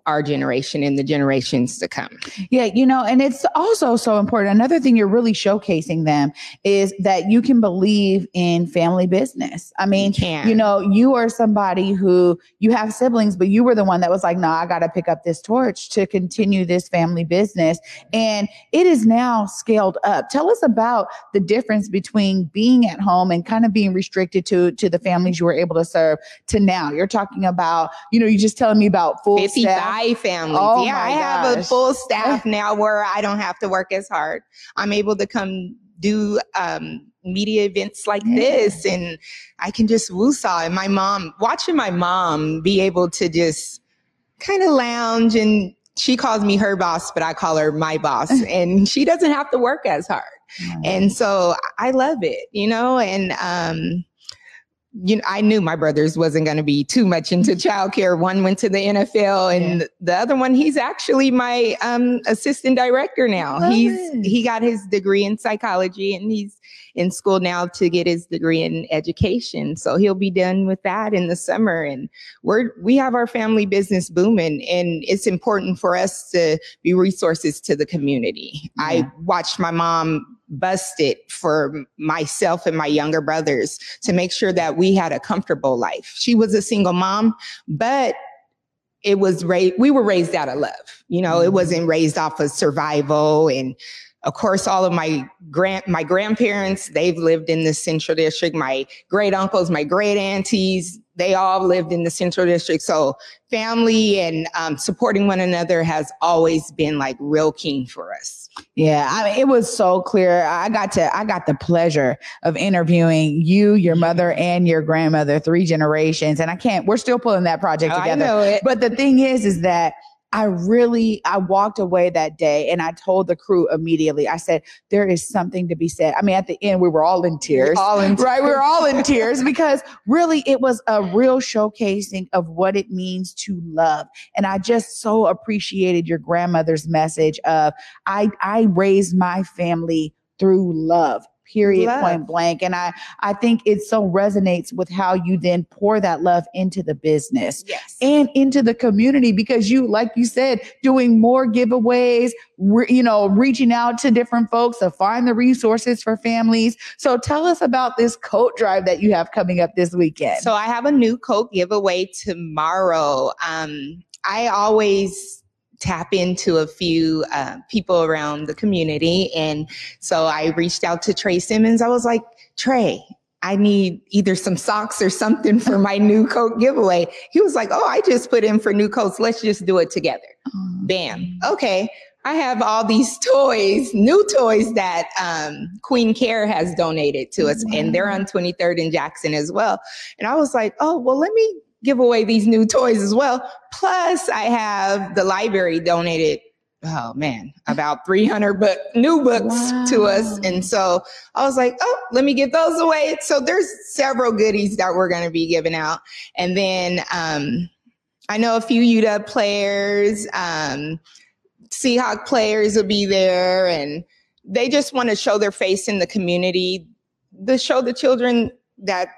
S10: our generation and the generations to come.
S2: Yeah, you know, and it's also so important. Another thing you're really showcasing them is that you can believe in family business. I mean,
S10: you,
S2: you know, you are somebody who you have siblings, but you were the one that was like, no, I got to pick up this torch to continue this family business. And it is now scaled up. Tell us about the difference between being at home and kind of being restricted to, to the families you were able to serve to now. You're talking about, you know, you're just telling me about full
S10: 55 my family.
S2: Oh
S10: yeah, I gosh. have a full staff now where I don't have to work as hard. I'm able to come do um, media events like this, and I can just woosaw. And my mom, watching my mom be able to just kind of lounge and she calls me her boss, but I call her my boss, and she doesn't have to work as hard. Mm-hmm. And so I love it, you know, and um, you know, I knew my brothers wasn't going to be too much into childcare. One went to the NFL, and the other one, he's actually my um, assistant director now.
S2: Love
S10: he's
S2: it.
S10: he got his degree in psychology, and he's in school now to get his degree in education. So he'll be done with that in the summer. And we're we have our family business booming, and it's important for us to be resources to the community. I watched my mom bust it for myself and my younger brothers to make sure that we had a comfortable life. She was a single mom, but it was raised, we were raised out of love. You know, it wasn't raised off of survival. And of course, all of my grand, my grandparents, they've lived in the central district. My great uncles, my great aunties, they all lived in the central district. So family and um, supporting one another has always been like real keen for us.
S2: Yeah, I mean, it was so clear. I got to, I got the pleasure of interviewing you, your mother, and your grandmother, three generations, and I can't. We're still pulling that project together. But the thing is, is that I really, I walked away that day, and I told the crew immediately. I said, "There is something to be said." I mean, at the end, we were all in tears.
S10: All in
S2: right? We were all in tears because really, it was a real showcasing of what it means to love. And I just so appreciated your grandmother's message of I I raised my family through love. Period.
S10: Love.
S2: Point blank. And I I think it so resonates with how you then pour that love into the business
S10: Yes.
S2: and into the community because you, like you said, doing more giveaways, re- you know, reaching out to different folks to find the resources for families. So tell us about this coat drive that you have coming up this weekend.
S10: So I have a new coat giveaway tomorrow. Um, I always tap into a few uh, people around the community. And so I reached out to Trey Simmons. I was like, Trey, I need either some socks or something for my new coat giveaway. He was like, Oh, I just put in for new coats. Let's just do it together. Bam. Okay. I have all these toys, new toys that um, Queen Care has donated to us, and they're on 23rd and Jackson as well. And I was like, oh, well, let me give away these new toys as well. Plus, I have the library donated. Oh man, about 300 book, new books to us. And so I was like, oh, let me get those away. So there's several goodies that we're going to be giving out. And then um, I know a few UW players, um, Seahawk players will be there, and they just want to show their face in the community, to show the children that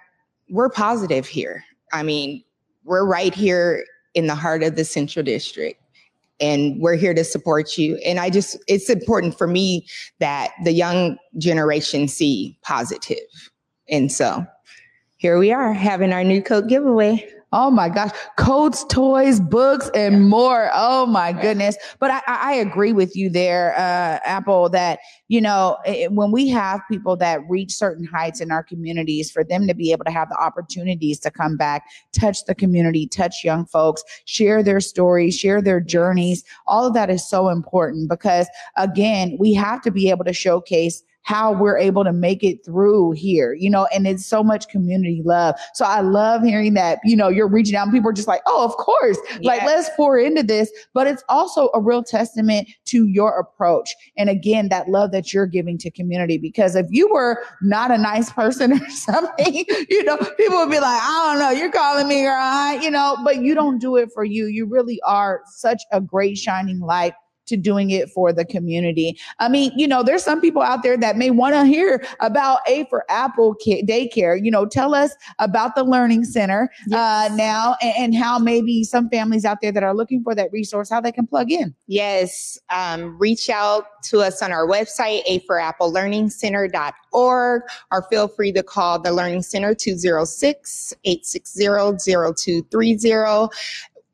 S10: we're positive here. I mean, we're right here in the heart of the Central District, and we're here to support you. And I just, it's important for me that the young generation see positive. And so here we are having our new coat giveaway.
S2: Oh my gosh. Coats, toys, books, and more. Oh my goodness. But I, I agree with you there, uh, Apple, that, you know, eh, when we have people that reach certain heights in our communities, for them to be able to have the opportunities to come back, touch the community, touch young folks, share their stories, share their journeys, all of that is so important because, again, we have to be able to showcase how we're able to make it through here, you know, and it's so much community love. So I love hearing that, you know, you're reaching out and people are just like, oh, of course, like let's pour into this. But it's also a real testament to your approach. And again, that love that you're giving to community. Because if you were not a nice person or something, you know, people would be like, I don't know, you're calling me, right? You know, but you don't do it for you. You really are such a great shining light to doing it for the community. I mean, you know, there's some people out there that may want to hear about A for Apple daycare. You know, tell us about the Learning Center uh, yes. uh, now and, and, how maybe some families out there that are looking for that resource, how they can plug in.
S10: Yes. Um, reach out to us on our website, A for Apple Learning Center.org, or feel free to call the Learning Center 206 860 0230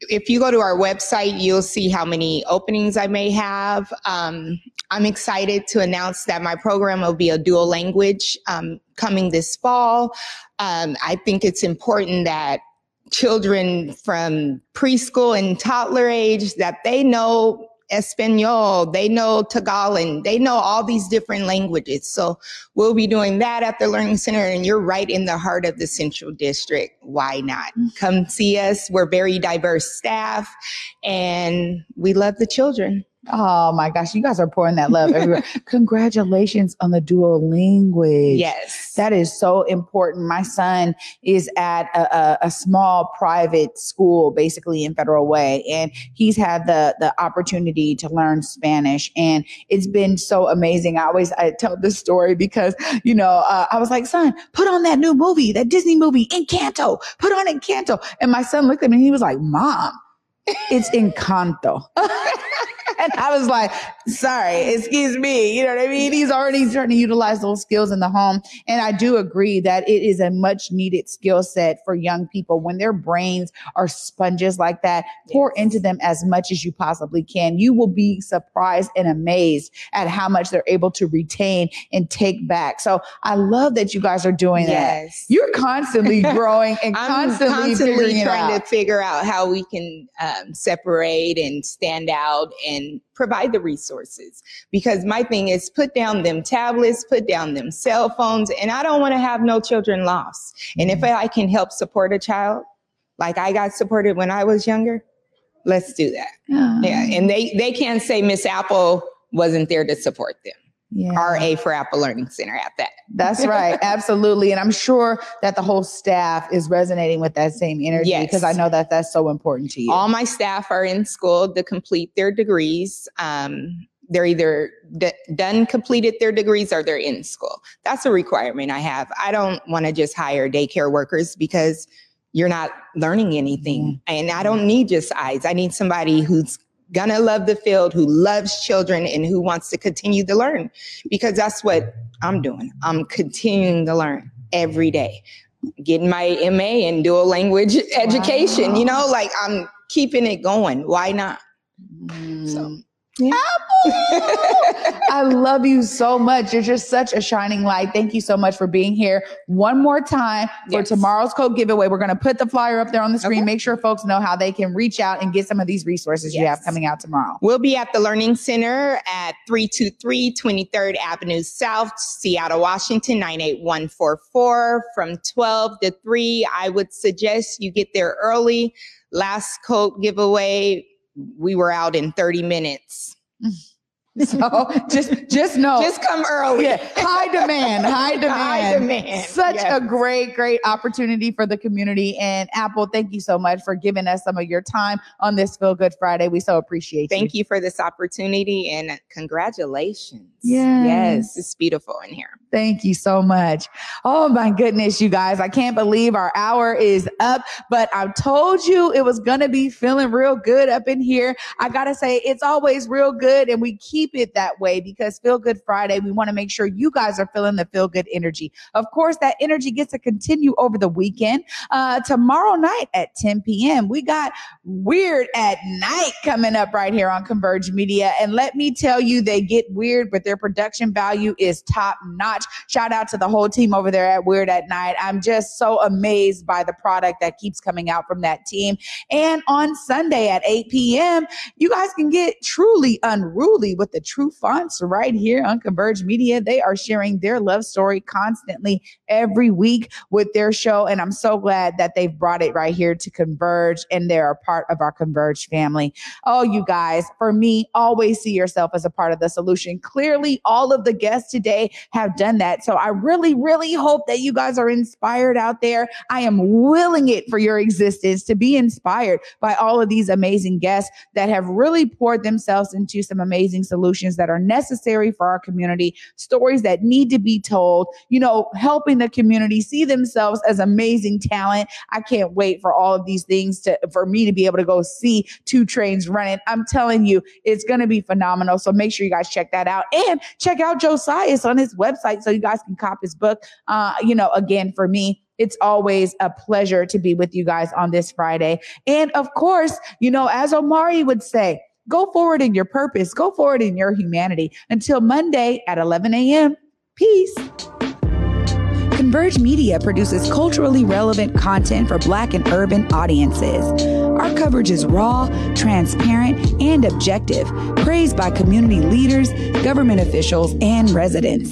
S10: if you go to our website, you'll see how many openings I may have. Um, I'm excited to announce that my program will be a dual language um, coming this fall. Um, I think it's important that children from preschool and toddler age that they know Espanol, they know Tagalog, they know all these different languages. So we'll be doing that at the Learning Center, and you're right in the heart of the Central District. Why not? Mm. Come see us. We're very diverse staff, and we love the children.
S2: Oh my gosh, you guys are pouring that love everywhere. Congratulations on the dual language.
S10: Yes.
S2: That is so important. My son is at a, a, a, small private school, basically in Federal Way, and he's had the, the opportunity to learn Spanish. And it's been so amazing. I always I tell this story because, you know, uh, I was like, son, put on that new movie, that Disney movie, Encanto. Put on Encanto. And my son looked at me and he was like, mom, it's Encanto. and I was like, sorry, excuse me. You know what I mean? He's already trying to utilize those skills in the home. And I do agree that it is a much needed skill set for young people when their brains are sponges like that. Pour into them as much as you possibly can. You will be surprised and amazed at how much they're able to retain and take back. So I love that you guys are doing yes. that. You're constantly growing and constantly, constantly
S10: trying to figure out how we can um, separate and stand out and provide the resources because my thing is put down them tablets, put down them cell phones, and I don't want to have no children lost. And if mm-hmm. I can help support a child like I got supported when I was younger, let's do that. Oh. Yeah. And they, they can't say Miss Apple wasn't there to support them. Yeah. RA for Apple Learning Center at that.
S2: That's right. Absolutely. And I'm sure that the whole staff is resonating with that same energy yes. because I know that that's so important to you.
S10: All my staff are in school to complete their degrees. Um, they're either d- done, completed their degrees, or they're in school. That's a requirement I have. I don't want to just hire daycare workers because you're not learning anything. Mm-hmm. And I don't need just eyes. I need somebody who's gonna love the field, who loves children, and who wants to continue to learn. Because that's what I'm doing. I'm continuing to learn every day, getting my MA in dual language education. Wow. You know, like I'm keeping it going. Why not?
S2: Mm. So yeah. I love you so much. You're just such a shining light. Thank you so much for being here one more time for yes. tomorrow's code giveaway. We're going to put the flyer up there on the screen. Okay. Make sure folks know how they can reach out and get some of these resources yes. you have coming out tomorrow.
S10: We'll be at the Learning Center at 323 23rd Avenue South, Seattle, Washington, 98144 from 12 to 3. I would suggest you get there early. Last coat giveaway we were out in 30 minutes.
S2: So just just know,
S10: just come early.
S2: Yeah, high demand, high demand, high demand. Such yes. a great, great opportunity for the community. And Apple, thank you so much for giving us some of your time on this Feel Good Friday. We so appreciate.
S10: Thank
S2: you.
S10: you for this opportunity and congratulations.
S2: Yes.
S10: yes, it's beautiful in here.
S2: Thank you so much. Oh my goodness, you guys! I can't believe our hour is up. But I told you it was gonna be feeling real good up in here. I gotta say, it's always real good, and we keep keep it that way because Feel Good Friday, we want to make sure you guys are feeling the feel good energy. Of course, that energy gets to continue over the weekend. Uh, tomorrow night at 10 p.m., we got Weird at Night coming up right here on Converge Media. And let me tell you, they get weird, but their production value is top notch. Shout out to the whole team over there at Weird at Night. I'm just so amazed by the product that keeps coming out from that team. And on Sunday at 8 p.m., you guys can get truly unruly with the true fonts right here on Converge Media. They are sharing their love story constantly every week with their show. And I'm so glad that they've brought it right here to Converge and they're a part of our Converge family. Oh, you guys, for me, always see yourself as a part of the solution. Clearly, all of the guests today have done that. So I really, really hope that you guys are inspired out there. I am willing it for your existence to be inspired by all of these amazing guests that have really poured themselves into some amazing solutions that are necessary for our community, stories that need to be told, you know, helping the community see themselves as amazing talent. I can't wait for all of these things to for me to be able to go see two trains running. I'm telling you, it's going to be phenomenal. So make sure you guys check that out and check out Josias on his website so you guys can cop his book. Uh, you know, again, for me, it's always a pleasure to be with you guys on this Friday. And of course, you know, as Omari would say, go forward in your purpose, go forward in your humanity. Until Monday at 11 a.m. Peace. Converge Media produces culturally relevant content for Black and urban audiences. Our coverage is raw, transparent, and objective, praised by community leaders, government officials, and residents.